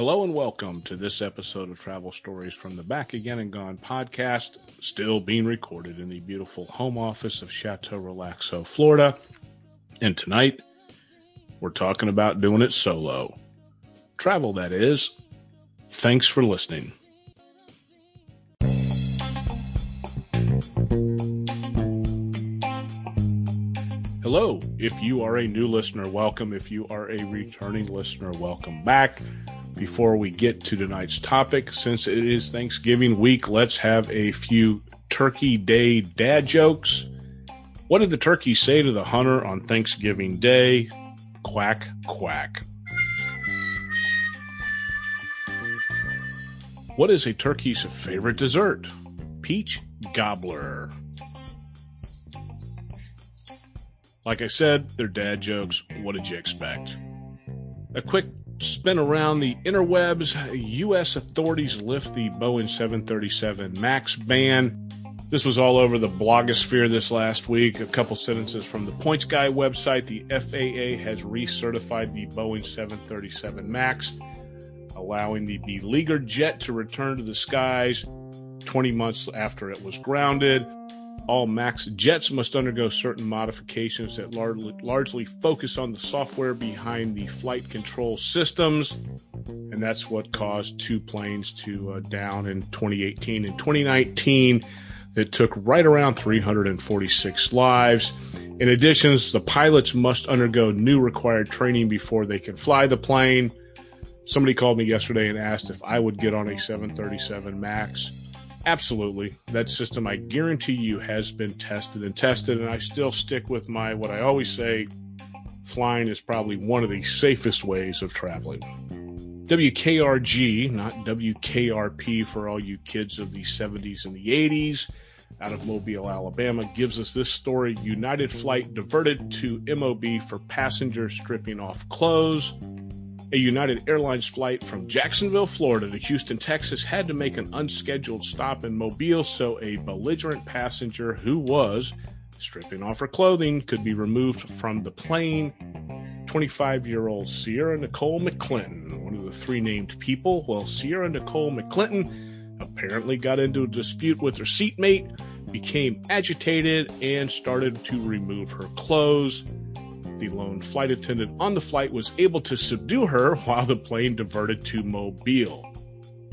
Hello and welcome to this episode of Travel Stories from the Back Again and Gone podcast, still being recorded in the beautiful home office of Chateau Relaxo, Florida. And tonight, we're talking about doing it solo. Travel, that is. Thanks for listening. Hello. If you are a new listener, welcome. If you are a returning listener, welcome back. Before we get to tonight's topic, since it is Thanksgiving week, let's have a few Turkey Day dad jokes. What did the turkey say to the hunter on Thanksgiving Day? Quack, quack. What is a turkey's favorite dessert? Peach gobbler. Like I said, they're dad jokes. What did you expect? A quick spin around the interwebs. U.S. authorities lift the Boeing 737 MAX ban. This was all over the blogosphere this last week. A couple sentences from the Points Guy website. The FAA has recertified the Boeing 737 MAX, allowing the beleaguered jet to return to the skies 20 months after it was grounded all MAX jets must undergo certain modifications that largely, largely focus on the software behind the flight control systems. And that's what caused two planes to uh, down in 2018 and 2019 that took right around 346 lives. In addition, the pilots must undergo new required training before they can fly the plane. Somebody called me yesterday and asked if I would get on a 737 MAX. Absolutely. That system, I guarantee you, has been tested and tested. And I still stick with my, what I always say flying is probably one of the safest ways of traveling. WKRG, not WKRP for all you kids of the 70s and the 80s, out of Mobile, Alabama, gives us this story United flight diverted to MOB for passengers stripping off clothes. A United Airlines flight from Jacksonville, Florida to Houston, Texas had to make an unscheduled stop in Mobile so a belligerent passenger who was stripping off her clothing could be removed from the plane. 25 year old Sierra Nicole McClinton, one of the three named people. Well, Sierra Nicole McClinton apparently got into a dispute with her seatmate, became agitated, and started to remove her clothes. The lone flight attendant on the flight was able to subdue her while the plane diverted to Mobile.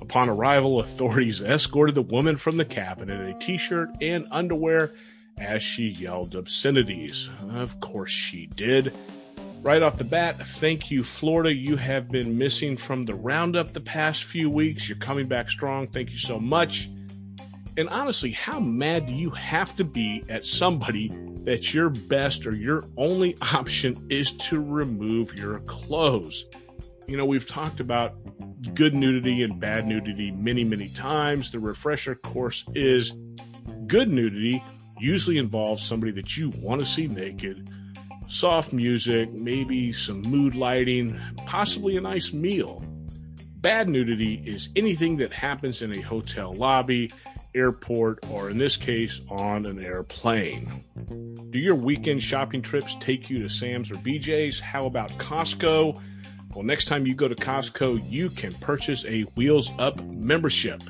Upon arrival, authorities escorted the woman from the cabin in a t shirt and underwear as she yelled obscenities. Of course, she did. Right off the bat, thank you, Florida. You have been missing from the roundup the past few weeks. You're coming back strong. Thank you so much. And honestly, how mad do you have to be at somebody that your best or your only option is to remove your clothes. You know, we've talked about good nudity and bad nudity many, many times. The refresher course is good nudity usually involves somebody that you want to see naked, soft music, maybe some mood lighting, possibly a nice meal. Bad nudity is anything that happens in a hotel lobby airport, or in this case, on an airplane. Do your weekend shopping trips take you to Sam's or BJ's? How about Costco? Well, next time you go to Costco, you can purchase a Wheels Up membership.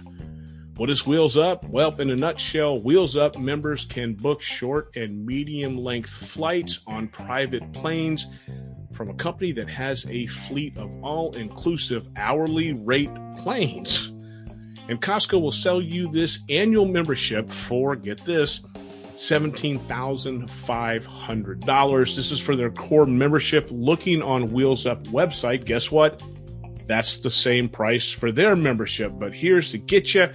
What is Wheels Up? Well, in a nutshell, Wheels Up members can book short and medium length flights on private planes from a company that has a fleet of all inclusive hourly rate planes. And Costco will sell you this annual membership for, get this, $17,500. This is for their core membership. Looking on Wheels Up website, guess what? That's the same price for their membership. But here's to get you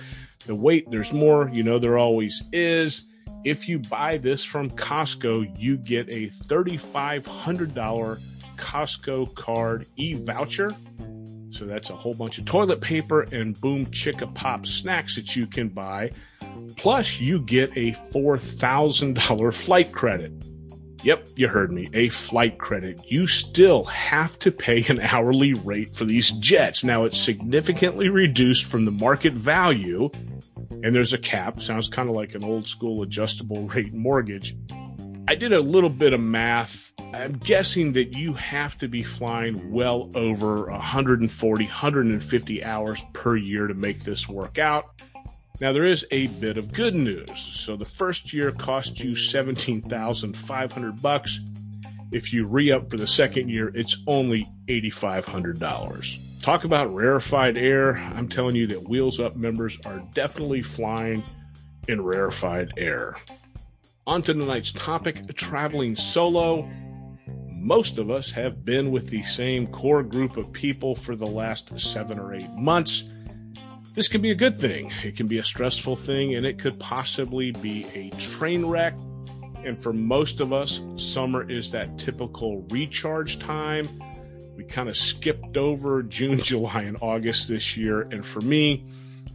the wait. There's more. You know, there always is. If you buy this from Costco, you get a $3,500 Costco card e voucher so that's a whole bunch of toilet paper and Boom Chicka Pop snacks that you can buy. Plus, you get a $4,000 flight credit. Yep, you heard me. A flight credit. You still have to pay an hourly rate for these jets. Now, it's significantly reduced from the market value, and there's a cap. Sounds kind of like an old school adjustable rate mortgage. I did a little bit of math. I'm guessing that you have to be flying well over 140, 150 hours per year to make this work out. Now there is a bit of good news. So the first year costs you 17,500 bucks. If you re-up for the second year, it's only $8,500. Talk about rarefied air. I'm telling you that Wheels Up members are definitely flying in rarefied air. On to tonight's topic traveling solo. Most of us have been with the same core group of people for the last seven or eight months. This can be a good thing, it can be a stressful thing, and it could possibly be a train wreck. And for most of us, summer is that typical recharge time. We kind of skipped over June, July, and August this year. And for me,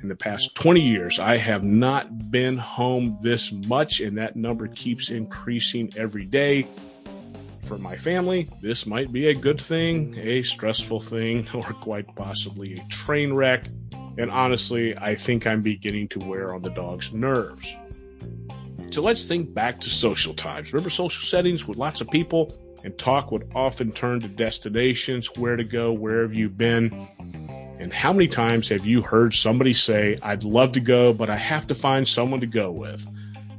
in the past 20 years, I have not been home this much, and that number keeps increasing every day. For my family, this might be a good thing, a stressful thing, or quite possibly a train wreck. And honestly, I think I'm beginning to wear on the dog's nerves. So let's think back to social times. Remember social settings with lots of people? And talk would often turn to destinations, where to go, where have you been? And how many times have you heard somebody say, I'd love to go, but I have to find someone to go with?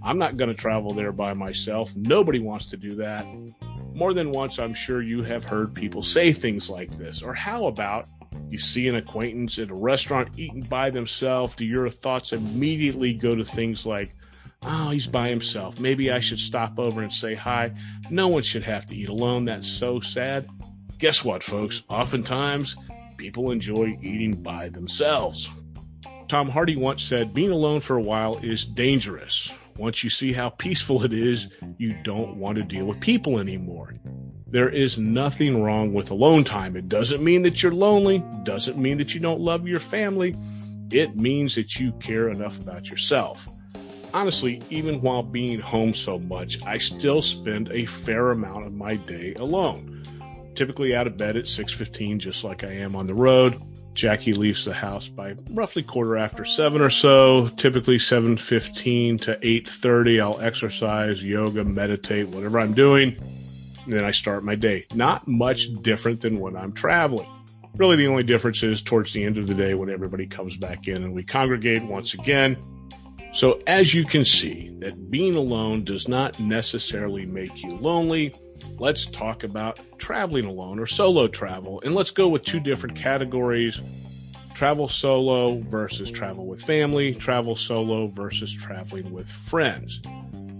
I'm not going to travel there by myself. Nobody wants to do that. More than once, I'm sure you have heard people say things like this. Or how about you see an acquaintance at a restaurant eating by themselves? Do your thoughts immediately go to things like, oh, he's by himself. Maybe I should stop over and say hi. No one should have to eat alone. That's so sad. Guess what, folks? Oftentimes, people enjoy eating by themselves. Tom Hardy once said, Being alone for a while is dangerous. Once you see how peaceful it is, you don't want to deal with people anymore. There is nothing wrong with alone time. It doesn't mean that you're lonely, doesn't mean that you don't love your family. It means that you care enough about yourself. Honestly, even while being home so much, I still spend a fair amount of my day alone typically out of bed at 6.15 just like i am on the road. Jackie leaves the house by roughly quarter after 7 or so typically 7.15 to 8.30 i'll exercise yoga meditate whatever i'm doing and then i start my day. Not much different than when i'm traveling. Really the only difference is towards the end of the day when everybody comes back in and we congregate once again. So as you can see that being alone does not necessarily make you lonely let's talk about traveling alone or solo travel. And let's go with two different categories travel solo versus travel with family, travel solo versus traveling with friends.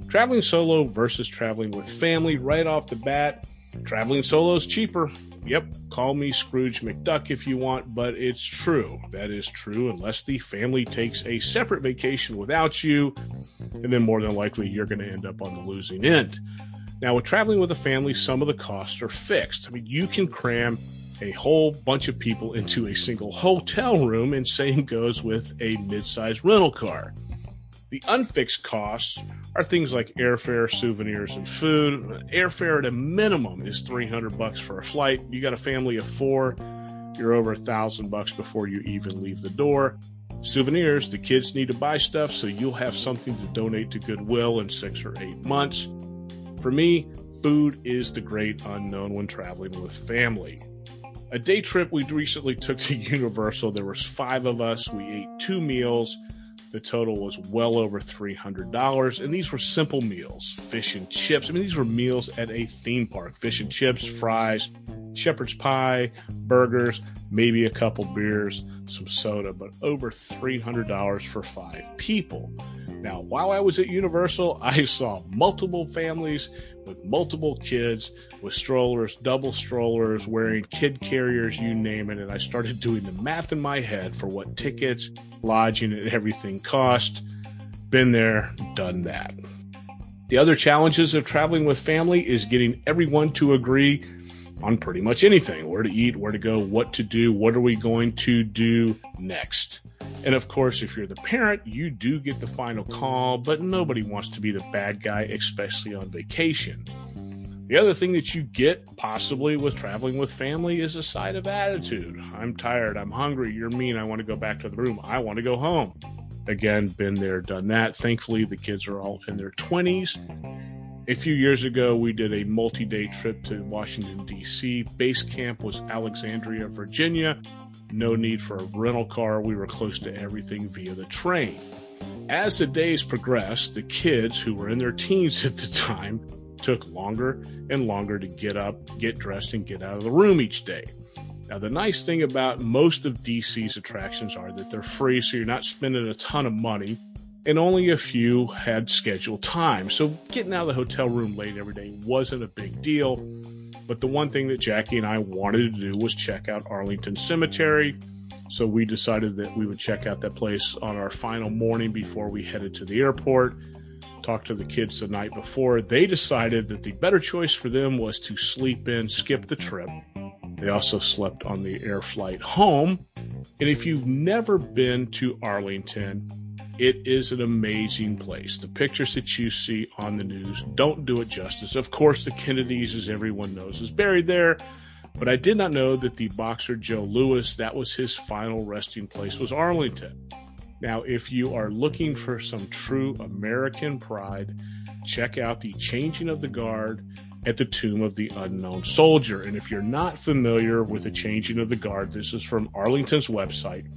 Traveling solo versus traveling with family, right off the bat, traveling solo is cheaper. Yep, call me Scrooge McDuck if you want, but it's true. That is true unless the family takes a separate vacation without you, and then more than likely you're going to end up on the losing end. Now, with traveling with a family, some of the costs are fixed. I mean, you can cram a whole bunch of people into a single hotel room, and same goes with a mid-sized rental car. The unfixed costs are things like airfare, souvenirs, and food. Airfare at a minimum is 300 bucks for a flight. You got a family of four, you're over a thousand bucks before you even leave the door. Souvenirs, the kids need to buy stuff, so you'll have something to donate to Goodwill in six or eight months. For me, food is the great unknown when traveling with family. A day trip we recently took to Universal, there was five of us. We ate two meals. The total was well over $300. And these were simple meals fish and chips. I mean, these were meals at a theme park fish and chips, fries, shepherd's pie, burgers, maybe a couple beers, some soda, but over $300 for five people. Now, while I was at Universal, I saw multiple families with multiple kids with strollers, double strollers, wearing kid carriers, you name it. And I started doing the math in my head for what tickets, lodging, and everything cost. Been there, done that. The other challenges of traveling with family is getting everyone to agree on pretty much anything where to eat, where to go, what to do, what are we going to do next. And of course, if you're the parent, you do get the final call, but nobody wants to be the bad guy, especially on vacation. The other thing that you get, possibly with traveling with family, is a side of attitude. I'm tired. I'm hungry. You're mean. I want to go back to the room. I want to go home. Again, been there, done that. Thankfully, the kids are all in their 20s. A few years ago, we did a multi day trip to Washington, D.C. Base camp was Alexandria, Virginia. No need for a rental car. We were close to everything via the train. As the days progressed, the kids who were in their teens at the time took longer and longer to get up, get dressed, and get out of the room each day. Now, the nice thing about most of DC's attractions are that they're free, so you're not spending a ton of money and only a few had scheduled time. So getting out of the hotel room late every day wasn't a big deal. But the one thing that Jackie and I wanted to do was check out Arlington Cemetery. So we decided that we would check out that place on our final morning before we headed to the airport. Talked to the kids the night before. They decided that the better choice for them was to sleep in, skip the trip. They also slept on the air flight home. And if you've never been to Arlington, it is an amazing place. The pictures that you see on the news don't do it justice. Of course, the Kennedys, as everyone knows, is buried there. But I did not know that the boxer Joe Louis, that was his final resting place, was Arlington. Now, if you are looking for some true American pride, check out the changing of the guard at the tomb of the unknown soldier. And if you're not familiar with the changing of the guard, this is from Arlington's website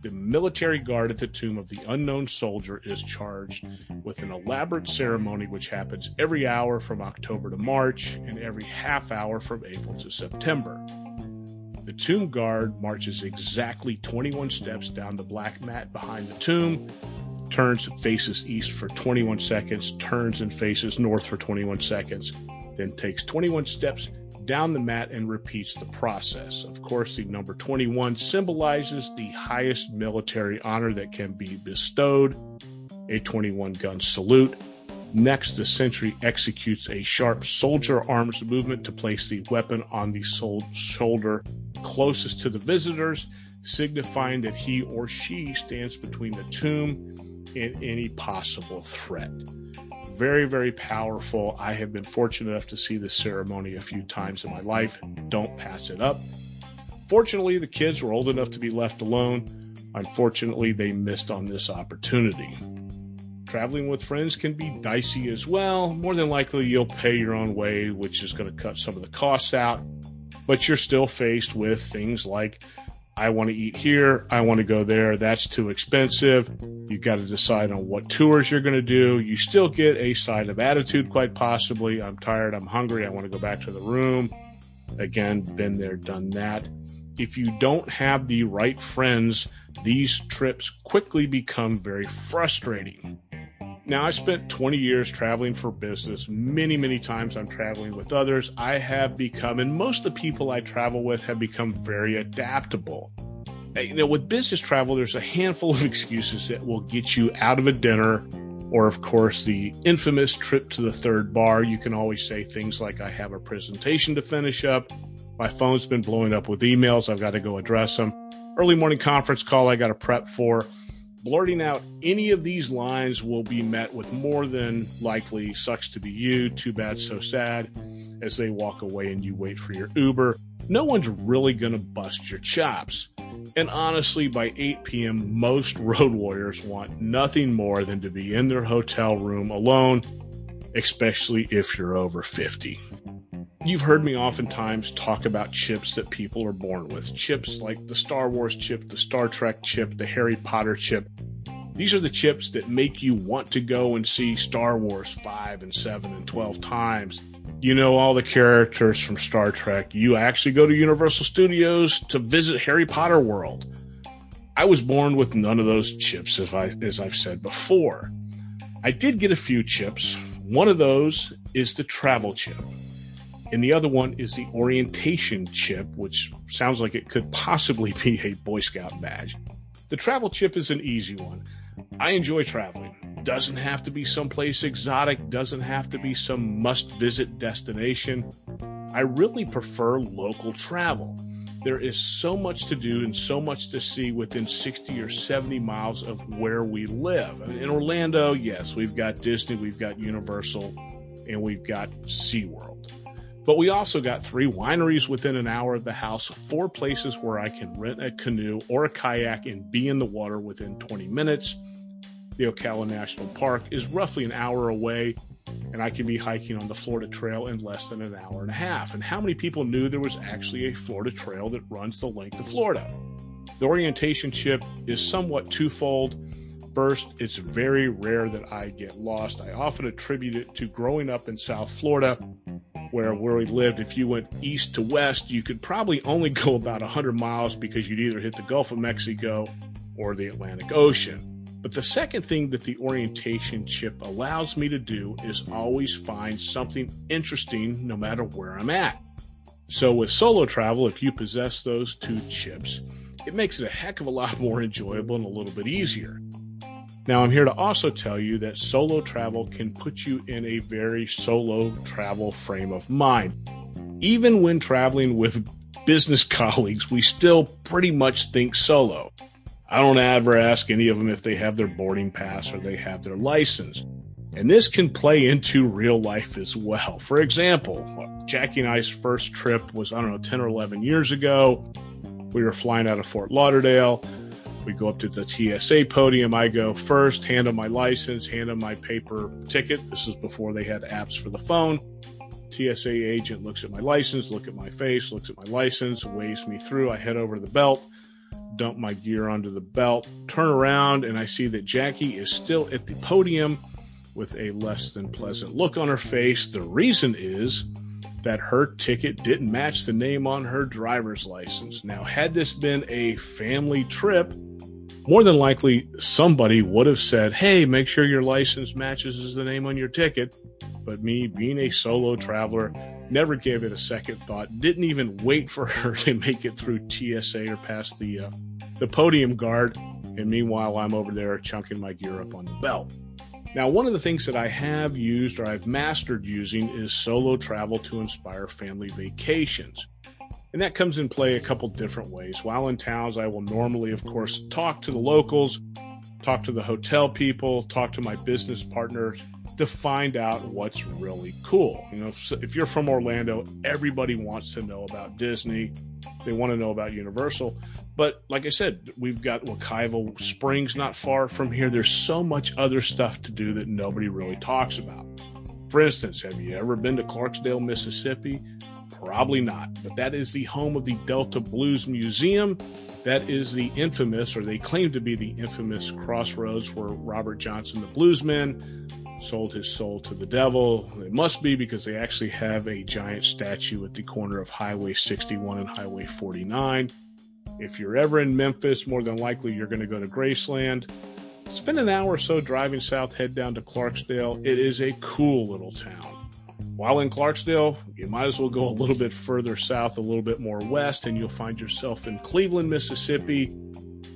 the military guard at the tomb of the unknown soldier is charged with an elaborate ceremony which happens every hour from October to March and every half hour from April to September. The tomb guard marches exactly 21 steps down the black mat behind the tomb, turns and faces east for 21 seconds, turns and faces north for 21 seconds, then takes 21 steps down the mat and repeats the process. Of course, the number 21 symbolizes the highest military honor that can be bestowed a 21 gun salute. Next, the sentry executes a sharp soldier arms movement to place the weapon on the shoulder closest to the visitors, signifying that he or she stands between the tomb and any possible threat very, very powerful. I have been fortunate enough to see this ceremony a few times in my life. Don't pass it up. Fortunately, the kids were old enough to be left alone. Unfortunately, they missed on this opportunity. Traveling with friends can be dicey as well. More than likely, you'll pay your own way, which is going to cut some of the costs out. But you're still faced with things like I want to eat here. I want to go there. That's too expensive. You've got to decide on what tours you're going to do. You still get a side of attitude, quite possibly. I'm tired. I'm hungry. I want to go back to the room. Again, been there, done that. If you don't have the right friends, these trips quickly become very frustrating. Now, I spent 20 years traveling for business. Many, many times I'm traveling with others. I have become, and most of the people I travel with have become very adaptable. You know, with business travel, there's a handful of excuses that will get you out of a dinner, or, of course, the infamous trip to the third bar. You can always say things like, I have a presentation to finish up. My phone's been blowing up with emails. I've got to go address them. Early morning conference call I got to prep for blurting out any of these lines will be met with more than likely sucks to be you, too bad, so sad, as they walk away and you wait for your Uber. No one's really going to bust your chops. And honestly, by 8 p.m., most road warriors want nothing more than to be in their hotel room alone, especially if you're over 50. You've heard me oftentimes talk about chips that people are born with. Chips like the Star Wars chip, the Star Trek chip, the Harry Potter chip. These are the chips that make you want to go and see Star Wars 5 and 7 and 12 times. You know all the characters from Star Trek. You actually go to Universal Studios to visit Harry Potter World. I was born with none of those chips, as, I, as I've said before. I did get a few chips. One of those is the travel chip and the other one is the orientation chip, which sounds like it could possibly be a Boy Scout badge. The travel chip is an easy one. I enjoy traveling. Doesn't have to be someplace exotic, doesn't have to be some must visit destination. I really prefer local travel. There is so much to do and so much to see within 60 or 70 miles of where we live. In Orlando, yes, we've got Disney, we've got Universal, and we've got SeaWorld. But we also got three wineries within an hour of the house, four places where I can rent a canoe or a kayak and be in the water within 20 minutes. The Ocala National Park is roughly an hour away. and I can be hiking on the Florida Trail in less than an hour and a half. And how many people knew there was actually a Florida Trail that runs the length of Florida? The orientation chip is somewhat twofold. First, it's very rare that I get lost. I often attribute it to growing up in South Florida, where where we lived. If you went east to west, you could probably only go about 100 miles because you'd either hit the Gulf of Mexico or the Atlantic Ocean. But the second thing that the orientation chip allows me to do is always find something interesting no matter where I'm at. So with solo travel, if you possess those two chips, it makes it a heck of a lot more enjoyable and a little bit easier. Now, I'm here to also tell you that solo travel can put you in a very solo travel frame of mind. Even when traveling with business colleagues, we still pretty much think solo. I don't ever ask any of them if they have their boarding pass or they have their license. And this can play into real life as well. For example, Jackie and I's first trip was, I don't know, 10 or 11 years ago. We were flying out of Fort Lauderdale. We go up to the TSA podium. I go first, hand them my license, hand them my paper ticket. This is before they had apps for the phone. TSA agent looks at my license, look at my face, looks at my license, waves me through. I head over to the belt dump my gear onto the belt, turn around, and I see that Jackie is still at the podium with a less than pleasant look on her face. The reason is that her ticket didn't match the name on her driver's license. Now, had this been a family trip, more than likely somebody would have said, Hey, make sure your license matches the name on your ticket. But me, being a solo traveler, never gave it a second thought. Didn't even wait for her to make it through TSA or past the uh, the podium guard. And meanwhile, I'm over there chunking my gear up on the belt. Now, one of the things that I have used or I've mastered using is solo travel to inspire family vacations. And that comes in play a couple different ways. While in towns, I will normally, of course, talk to the locals, talk to the hotel people, talk to my business partners to find out what's really cool. You know, if, if you're from Orlando, everybody wants to know about Disney. They want to know about Universal. But like I said, we've got Wekiva Springs not far from here. There's so much other stuff to do that nobody really talks about. For instance, have you ever been to Clarksdale, Mississippi? Probably not, but that is the home of the Delta Blues Museum. That is the infamous, or they claim to be the infamous crossroads where Robert Johnson, the bluesman, sold his soul to the devil. It must be because they actually have a giant statue at the corner of Highway 61 and Highway 49. If you're ever in Memphis, more than likely you're going to go to Graceland. Spend an hour or so driving south, head down to Clarksdale. It is a cool little town. While in Clarksdale, you might as well go a little bit further south, a little bit more west, and you'll find yourself in Cleveland, Mississippi.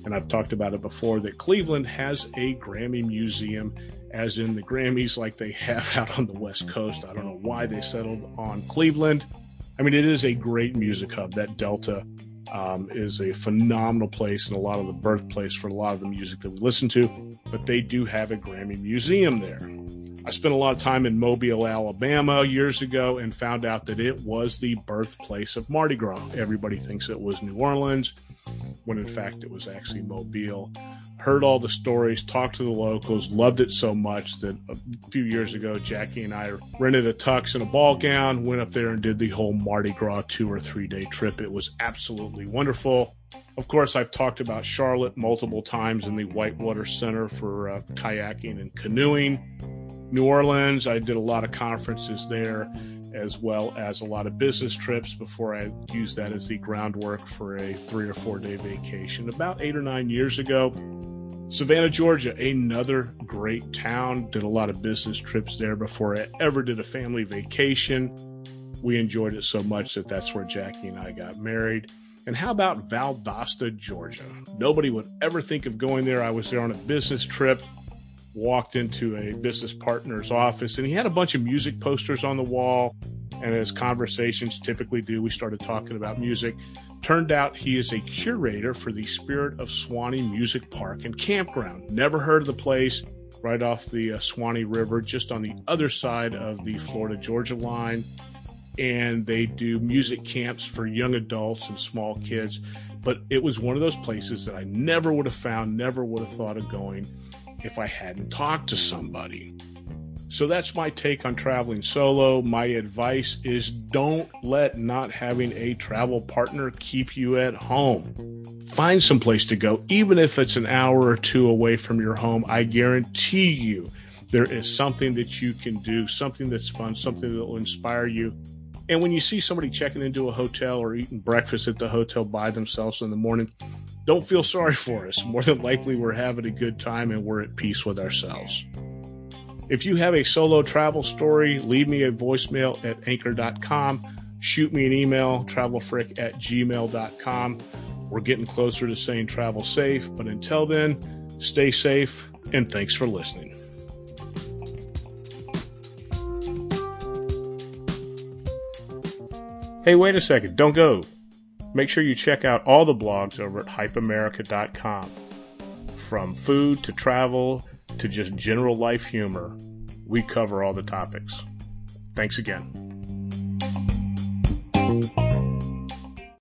And I've talked about it before that Cleveland has a Grammy Museum, as in the Grammys, like they have out on the West Coast. I don't know why they settled on Cleveland. I mean, it is a great music hub. That Delta um, is a phenomenal place and a lot of the birthplace for a lot of the music that we listen to. But they do have a Grammy museum there. I spent a lot of time in Mobile, Alabama years ago and found out that it was the birthplace of Mardi Gras. Everybody thinks it was New Orleans, when in fact it was actually Mobile. Heard all the stories, talked to the locals, loved it so much that a few years ago, Jackie and I rented a tux and a ball gown, went up there and did the whole Mardi Gras two or three day trip. It was absolutely wonderful. Of course, I've talked about Charlotte multiple times in the Whitewater Center for uh, kayaking and canoeing. New Orleans. I did a lot of conferences there, as well as a lot of business trips before I used that as the groundwork for a three or four day vacation about eight or nine years ago. Savannah, Georgia, another great town. Did a lot of business trips there before I ever did a family vacation. We enjoyed it so much that that's where Jackie and I got married. And how about Valdosta, Georgia? Nobody would ever think of going there. I was there on a business trip walked into a business partner's office and he had a bunch of music posters on the wall. And as conversations typically do, we started talking about music. Turned out he is a curator for the Spirit of Suwannee Music Park and Campground. Never heard of the place, right off the uh, Suwannee River, just on the other side of the Florida Georgia line. And they do music camps for young adults and small kids. But it was one of those places that I never would have found, never would have thought of going if I hadn't talked to somebody. So that's my take on traveling solo. My advice is don't let not having a travel partner keep you at home. Find some place to go, even if it's an hour or two away from your home. I guarantee you there is something that you can do, something that's fun, something that will inspire you. And when you see somebody checking into a hotel or eating breakfast at the hotel by themselves in the morning, don't feel sorry for us. More than likely, we're having a good time and we're at peace with ourselves. If you have a solo travel story, leave me a voicemail at anchor.com. Shoot me an email, travelfrick at gmail.com. We're getting closer to saying travel safe, but until then, stay safe and thanks for listening. Hey, wait a second. Don't go. Make sure you check out all the blogs over at hypeamerica.com. From food to travel to just general life humor, we cover all the topics. Thanks again.